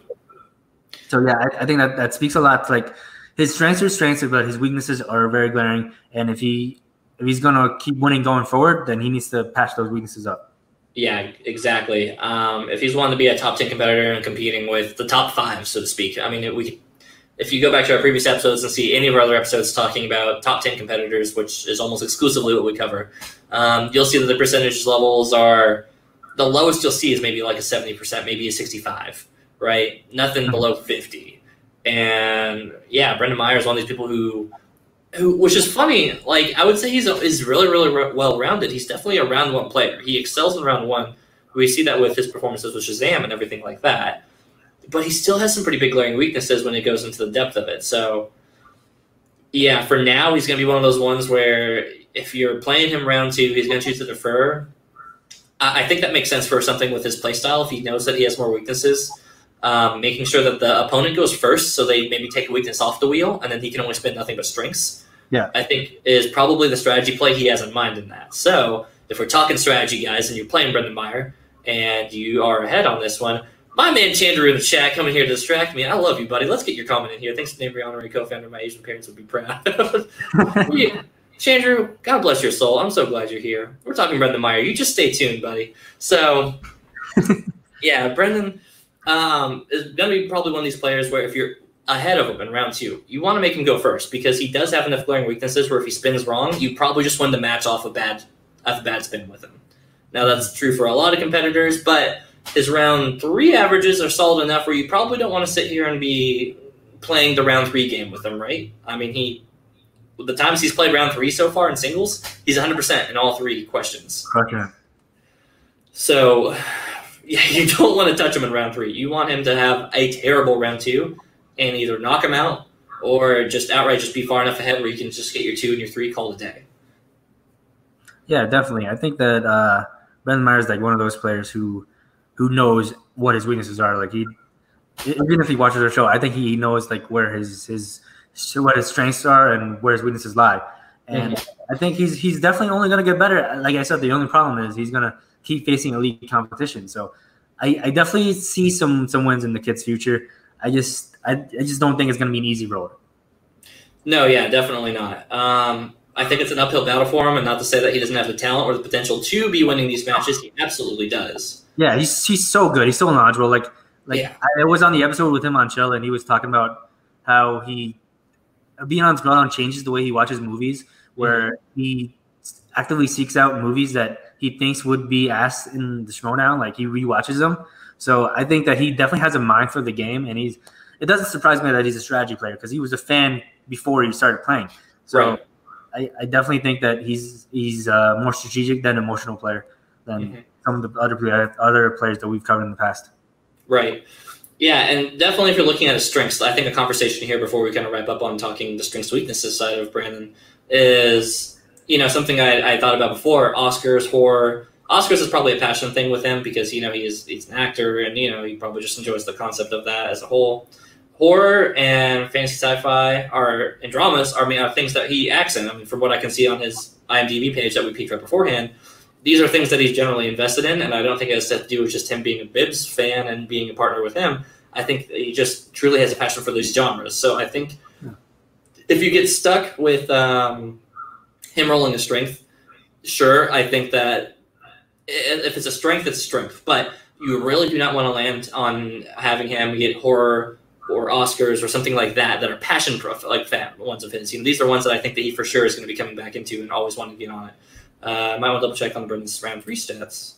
So yeah, I, I think that that speaks a lot. To, like his strengths are strengths, but his weaknesses are very glaring. And if he if he's gonna keep winning going forward, then he needs to patch those weaknesses up. Yeah, exactly. Um, if he's wanting to be a top ten competitor and competing with the top five, so to speak, I mean, we, if you go back to our previous episodes and see any of our other episodes talking about top ten competitors, which is almost exclusively what we cover, um, you'll see that the percentage levels are the lowest you'll see is maybe like a seventy percent, maybe a sixty-five, right? Nothing below fifty. And yeah, Brendan Meyer is one of these people who who, which is funny. Like I would say, he's is really, really well rounded. He's definitely a round one player. He excels in round one. We see that with his performances with Shazam and everything like that. But he still has some pretty big glaring weaknesses when it goes into the depth of it. So, yeah, for now, he's going to be one of those ones where if you're playing him round two, he's going to choose to defer. I I think that makes sense for something with his playstyle. If he knows that he has more weaknesses, um, making sure that the opponent goes first, so they maybe take a weakness off the wheel, and then he can only spend nothing but strengths. Yeah. I think is probably the strategy play he has in mind in that. So if we're talking strategy, guys, and you're playing Brendan Meyer, and you are ahead on this one, my man Chandru in the chat coming here to distract me. I love you, buddy. Let's get your comment in here. Thanks to name honorary co-founder. My Asian parents would be proud. *laughs* Chandru, God bless your soul. I'm so glad you're here. We're talking Brendan Meyer. You just stay tuned, buddy. So, *laughs* yeah, Brendan um, is going to be probably one of these players where if you're ahead of him in round two, you want to make him go first because he does have enough glaring weaknesses where if he spins wrong, you probably just win the match off a bad, off a bad spin with him. Now that's true for a lot of competitors, but his round three averages are solid enough where you probably don't want to sit here and be playing the round three game with him, right? I mean, he the times he's played round three so far in singles, he's 100% in all three questions. Crushing it. So, *sighs* yeah, you don't want to touch him in round three. You want him to have a terrible round two and either knock him out or just outright just be far enough ahead where you can just get your two and your three called a day. Yeah, definitely. I think that uh, Brendan Meyer is like one of those players who who knows what his weaknesses are. Like he, even if he watches our show, I think he knows like where his his what his strengths are and where his weaknesses lie. And I think he's he's definitely only going to get better. Like I said, the only problem is he's going to keep facing elite competition. So I, I definitely see some some wins in the kid's future. I just I, I just don't think it's going to be an easy road. No, yeah, definitely not. Um, I think it's an uphill battle for him, and not to say that he doesn't have the talent or the potential to be winning these matches. He absolutely does. Yeah, he's he's so good. He's so knowledgeable. Like like Yeah. I, I was on the episode with him on Chill, and he was talking about how he being on Throne changes the way he watches movies, where mm-hmm. he actively seeks out movies that he thinks would be asked in the Schmoedown. Like he rewatches them. So I think that he definitely has a mind for the game, and he's. It doesn't surprise me that he's a strategy player because he was a fan before he started playing. So Right. I, I definitely think that he's he's uh, more strategic than emotional player than Mhm. some of the other player, other players that we've covered in the past. Right. Yeah, and definitely if you're looking at his strengths, I think a conversation here before we kind of wrap up on talking the strengths weaknesses side of Brandon is, you know, something I, I thought about before. Oscars, horror. Oscars is probably a passion thing with him because you know he's he's an actor and you know he probably just enjoys the concept of that as a whole. Horror and fantasy sci-fi are and dramas are, things that he acts in. I mean, from what I can see on his IMDb page that we peeked right beforehand, these are things that he's generally invested in, and I don't think it has to do with just him being a Bibbs fan and being a partner with him. I think he just truly has a passion for these genres. So I think if you get stuck with um, him rolling a strength, sure, I think that if it's a strength, it's strength. But you really do not want to land on having him get horror or Oscars or something like that that are passion prof like that ones of his. You know, these are ones that I think that he for sure is going to be coming back into and always want to get on it. Uh, I might want to double check on Brendan's round three stats.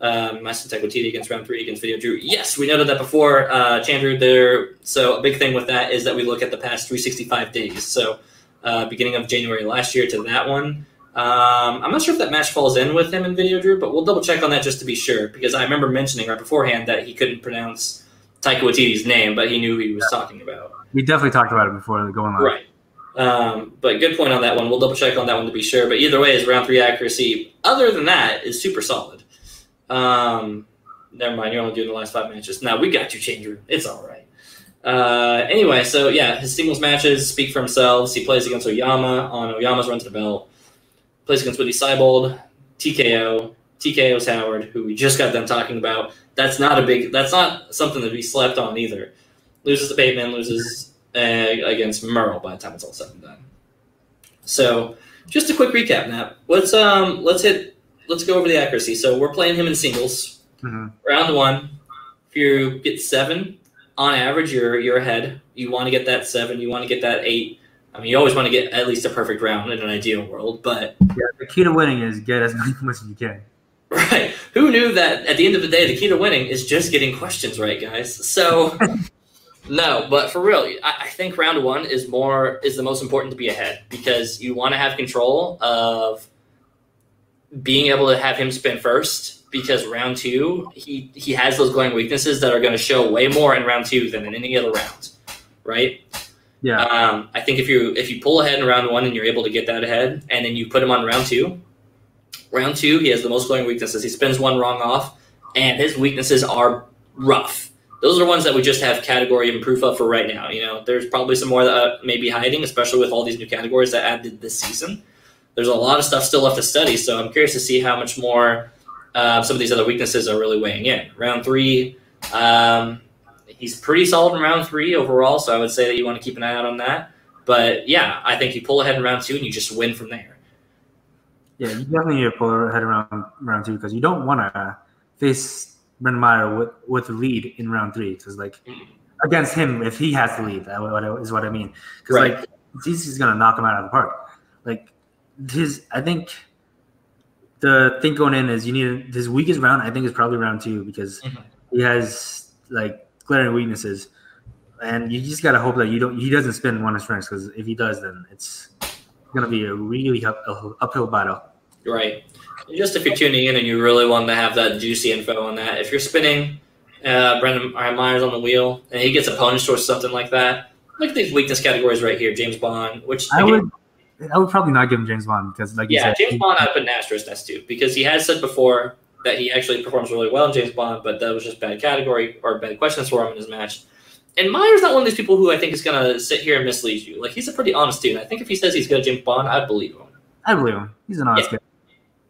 Um, Master TT against round three against Video Drew. Yes, we noted that before. Uh, Chandru there. So a big thing with that is that we look at the past 365 days. So uh, beginning of January last year to that one. Um, I'm not sure if that match falls in with him and Video Drew, but we'll double check on that just to be sure because I remember mentioning right beforehand that he couldn't pronounce Taika Waititi's name, but he knew who he was talking about. We definitely talked about it before going live. Right. Um, but good point on that one. We'll double check on that one to be sure. But either way, his round three accuracy, other than that, is super solid. Um, never mind. You're only doing the last five matches. Now we got you, Changer. It's all right. Uh, anyway, so yeah, his singles matches speak for themselves. He plays against Oyama on Oyama's run to the belt. Plays against Woody Seibold, TKO, TKO's Howard, who we just got done talking about. That's not a big. That's not something to be slept on either. Loses to Bateman, loses uh, against Murrell by the time it's all said and done. So, just a quick recap, Nap. Let's um, let's hit. Let's go over the accuracy. So we're playing him in singles. Mhm. Round one. If you get seven, on average, you're you're ahead. You want to get that seven. You want to get that eight. I mean, you always want to get at least a perfect round in an ideal world, but Yeah, the key to winning is get as *laughs* many points as you can. Right. Who knew that at the end of the day, the key to winning is just getting questions right, guys? So, *laughs* no, but for real, I, I think round one is more is the most important to be ahead because you want to have control of being able to have him spin first. Because round two, he he has those glaring weaknesses that are going to show way more in round two than in any other round, right? Yeah, Um, I think if you if you pull ahead in round one and you're able to get that ahead, and then you put him on round two, round two he has the most glaring weaknesses. He spins one wrong off, and his weaknesses are rough. Those are ones that we just have category and proof of for right now. You know, there's probably some more that uh, may be hiding, especially with all these new categories that added this season. There's a lot of stuff still left to study, so I'm curious to see how much more uh, some of these other weaknesses are really weighing in. Round three, um, he's pretty solid in round three overall, so I would say that you want to keep an eye out on that. But yeah, I think you pull ahead in round two and you just win from there. Yeah, you definitely need to pull your head around round two because you don't want to face Brendan Meyer with with the lead in round three because like against him if he has the lead that is what I- is what I mean because Right. like he's gonna knock him out of the park. Like his, I think the thing going in is you need his weakest round. I think is probably round two because Mhm. he has like glaring weaknesses, and you just gotta hope that you don't he doesn't spend one of his strengths because if he does, then it's gonna be a really up, uphill battle. Right. Just if you're tuning in and you really want to have that juicy info on that, if you're spinning uh, Brendan Myers on the wheel and he gets opponents or something like that, look at these weakness categories right here. James Bond, which I again, would, I would probably not give him James Bond because like you Yeah, said, James he- Bond, I put an asterisk next to because he has said before that he actually performs really well in James Bond, but that was just bad category or bad questions for him in his match. And Meyer's not one of these people who I think is going to sit here and mislead you. Like he's a pretty honest dude. I think if he says he's good at James Bond, I'd believe him. I believe him. He's an honest guy.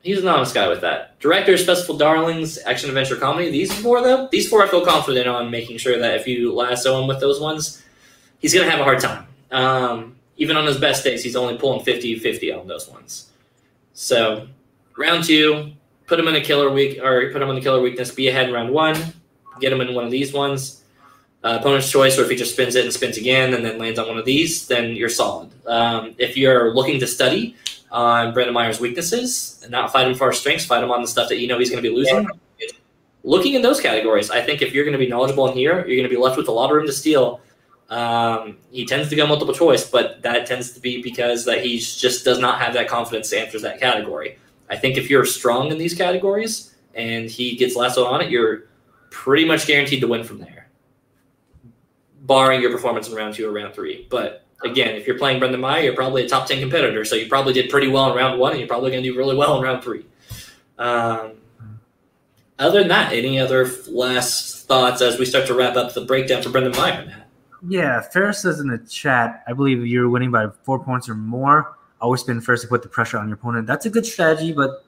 He's an honest guy with that. Directors, Festival Darlings, Action Adventure Comedy. These four, though, these four I feel confident on making sure that if you lasso him with those ones, he's going to have a hard time. Um, even on his best days, he's only pulling 50 50 on those ones. So, round two, put him in a killer week, or put him in the killer weakness, be ahead in round one, get him in one of these ones. Uh, opponent's choice, or if he just spins it and spins again and then lands on one of these, then you're solid. Um, if you're looking to study, on Brandon Meyer's weaknesses and not fight him for our strengths, fight him on the stuff that you know he's going to be losing. Looking in those categories, I think if you're going to be knowledgeable in here, you're going to be left with a lot of room to steal Um, he tends to go multiple choice, but that tends to be because that he just does not have that confidence to answer that category. I think if you're strong in these categories and he gets lassoed on it, you're pretty much guaranteed to win from there, barring your performance in round two or round three. But again, if you're playing Brendan Meyer, you're probably a top 10 competitor. So you probably did pretty well in round one, and you're probably going to do really well in round three. Um, other than that, any other last thoughts as we start to wrap up the breakdown for Brendan Meyer? Yeah, Ferris says in the chat, I believe you're winning by four points or more. Always spin first to put the pressure on your opponent. That's a good strategy, but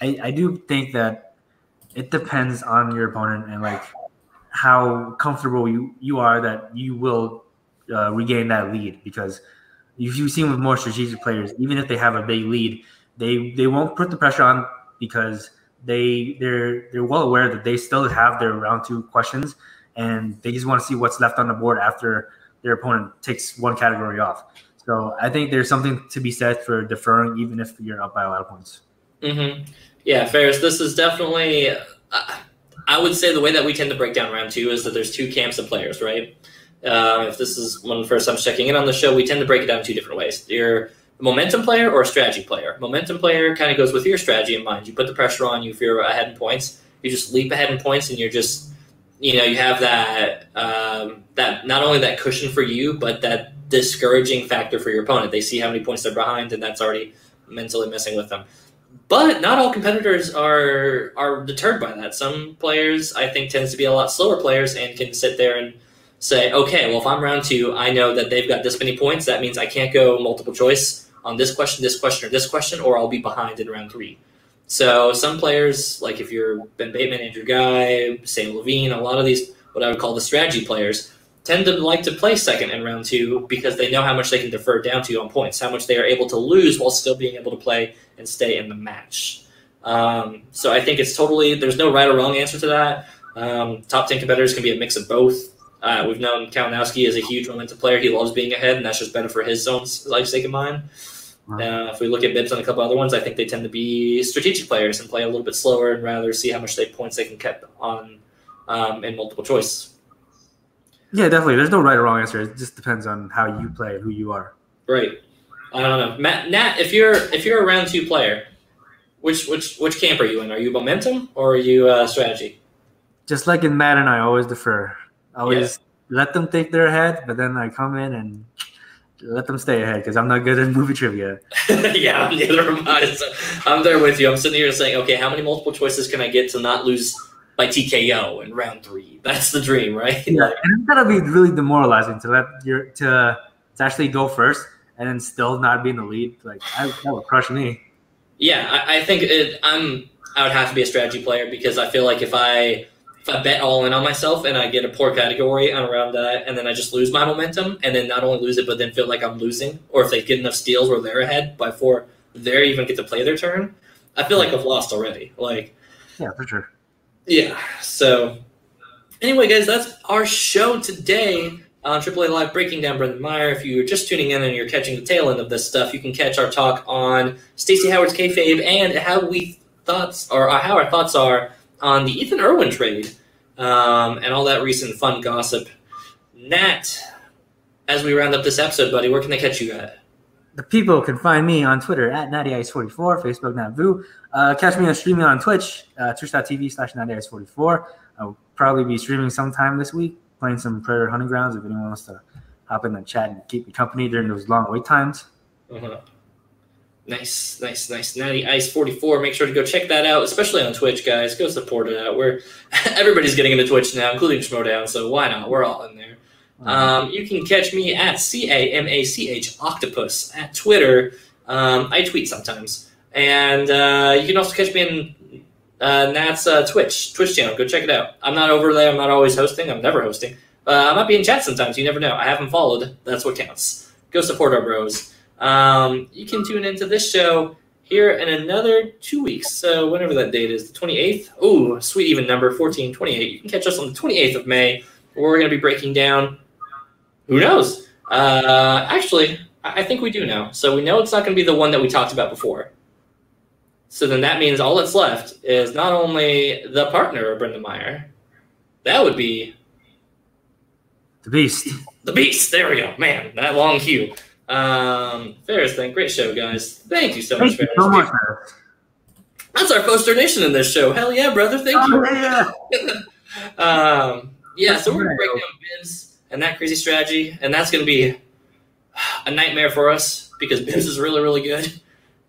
I, I do think that it depends on your opponent and like how comfortable you, you are that you will uh, regain that lead because you've seen with more strategic players, even if they have a big lead, they they won't put the pressure on because they they're they're well aware that they still have their round two questions and they just want to see what's left on the board after their opponent takes one category off. So I think there's something to be said for deferring even if you're up by a lot of points. Mm-hmm. Yeah, Ferris, this is definitely. Uh, I would say the way that we tend to break down round two is that there's two camps of players, right? Uh, if this is one first checking in on the show, we tend to break it down two different ways. You're a momentum player or a strategy player. Momentum player kind of goes with your strategy in mind. You put the pressure on you if you're ahead in points. You just leap ahead in points, and you're just, you know, you have that um, that not only that cushion for you, but that discouraging factor for your opponent. They see how many points they're behind, and that's already mentally messing with them. But not all competitors are are deterred by that. Some players, I think, tends to be a lot slower players and can sit there and say, okay, well, if I'm round two, I know that they've got this many points. That means I can't go multiple choice on this question, this question, or this question, or I'll be behind in round three. So some players, like if you're Ben Bateman, Andrew Guy, Samm Levine, a lot of these, what I would call the strategy players, tend to like to play second in round two because they know how much they can defer down to on points, how much they are able to lose while still being able to play and stay in the match. Um, so I think it's totally, there's no right or wrong answer to that. Um, top 10 competitors can be a mix of both. Uh, we've known Kalinowski is a huge momentum player. He loves being ahead, and that's just better for his own life sake and mine. Uh, if we look at Bibbs and a couple other ones, I think they tend to be strategic players and play a little bit slower and rather see how much they points they can get on um, in multiple choice. Yeah, definitely. There's no right or wrong answer. It just depends on how you play and who you are. Right. I don't know, Matt. Nat, if you're if you're a round two player, which which which camp are you in? Are you momentum or are you uh, strategy? Just like in Madden, I always defer. I always yeah. let them take their head, but then I come in and let them stay ahead because I'm not good at movie trivia. *laughs* yeah, neither am I. So I'm there with you. I'm sitting here saying, okay, how many multiple choices can I get to not lose by TKO in round three? That's the dream, right? Yeah, and it's gotta be really demoralizing to let your to to actually go first and then still not be in the lead. Like I, that would crush me. Yeah, I, I think it, I'm. I would have to be a strategy player because I feel like if I if I bet all in on myself and I get a poor category on around that, and then I just lose my momentum, and then not only lose it, but then feel like I'm losing, or if they get enough steals where they're ahead before they even get to play their turn, I feel like I've lost already. Like, yeah, for sure. Yeah. So, anyway, guys, that's our show today on AAA Live breaking down Brendan Meyer. If you're just tuning in and you're catching the tail end of this stuff, you can catch our talk on Stacy Howard's kayfabe and how we thoughts or how our thoughts are on the Ethan Irwin trade um, and all that recent fun gossip. Nat, as we round up this episode, buddy, where can they catch you at? The people can find me on Twitter at NattyIce44, Facebook NatVoo. Uh, catch me on streaming on Twitch, uh, twitch.tv slash NattyIce44. I'll probably be streaming sometime this week, playing some Predator Hunting Grounds if anyone wants to hop in the chat and keep me company during those long wait times. Uh-huh. Nice, nice, nice. Natty Ice 44. Make sure to go check that out, especially on Twitch, guys. Go support it out. We're *laughs* everybody's getting into Twitch now, including Schmoedown, so why not? We're all in there. Um, you can catch me at C A M A C H Octopus at Twitter. Um, I tweet sometimes. And uh, you can also catch me in uh, Nat's uh, Twitch Twitch channel. Go check it out. I'm not over there. I'm not always hosting. I'm never hosting. Uh, I might be in chat sometimes. You never know. I haven't followed. That's what counts. Go support our bros. Um, you can tune into this show here in another two weeks. So whenever that date is, the 28th. Oh, sweet even number, 14, 28. You can catch us on the 28th of May, where we're going to be breaking down, who knows? Uh, actually, I think we do know. So we know it's not going to be the one that we talked about before. So then that means all that's left is not only the partner of Brendan Meyer, that would be The beast. The Beast. There we go. Man, that long queue. Um, Ferris, then great show, guys. Thank you so much, Thank you Ferris. so much. Ferris. That's our first donation in this show. Hell yeah, brother. Thank you. Oh, yeah. *laughs* Um, yeah, so we're gonna break down Bibbs and that crazy strategy, and that's gonna be a nightmare for us because Bibbs is really, really good,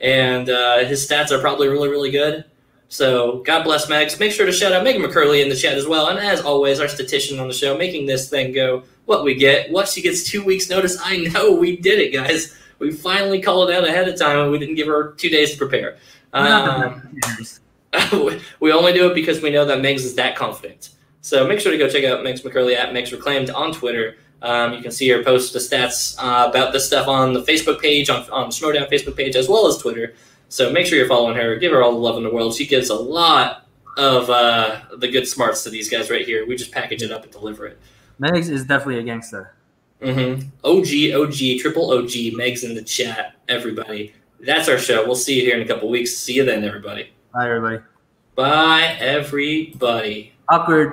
and uh, his stats are probably really, really good. So God bless Megs. Make sure to shout out Megan McCurley in the chat as well, and as always, our statistician on the show, making this thing go what we get. What she gets two weeks notice. I know we did it, guys. We finally called it out ahead of time, and we didn't give her two days to prepare. Um, *laughs* we only do it because we know that Megs is that confident. So make sure to go check out Megs McCurley at Megs Reclaimed on Twitter. Um, you can see her post the stats uh, about this stuff on the Facebook page, on, on the Schmoedown Facebook page, as well as Twitter. So make sure you're following her. Give her all the love in the world. She gives a lot of uh, the good smarts to these guys right here. We just package it up and deliver it. Megs is definitely a gangster. Mm-hmm. OG, OG, triple OG, Megs in the chat, everybody. That's our show. We'll see you here in a couple weeks. See you then, everybody. Bye, everybody. Bye, everybody. Awkward.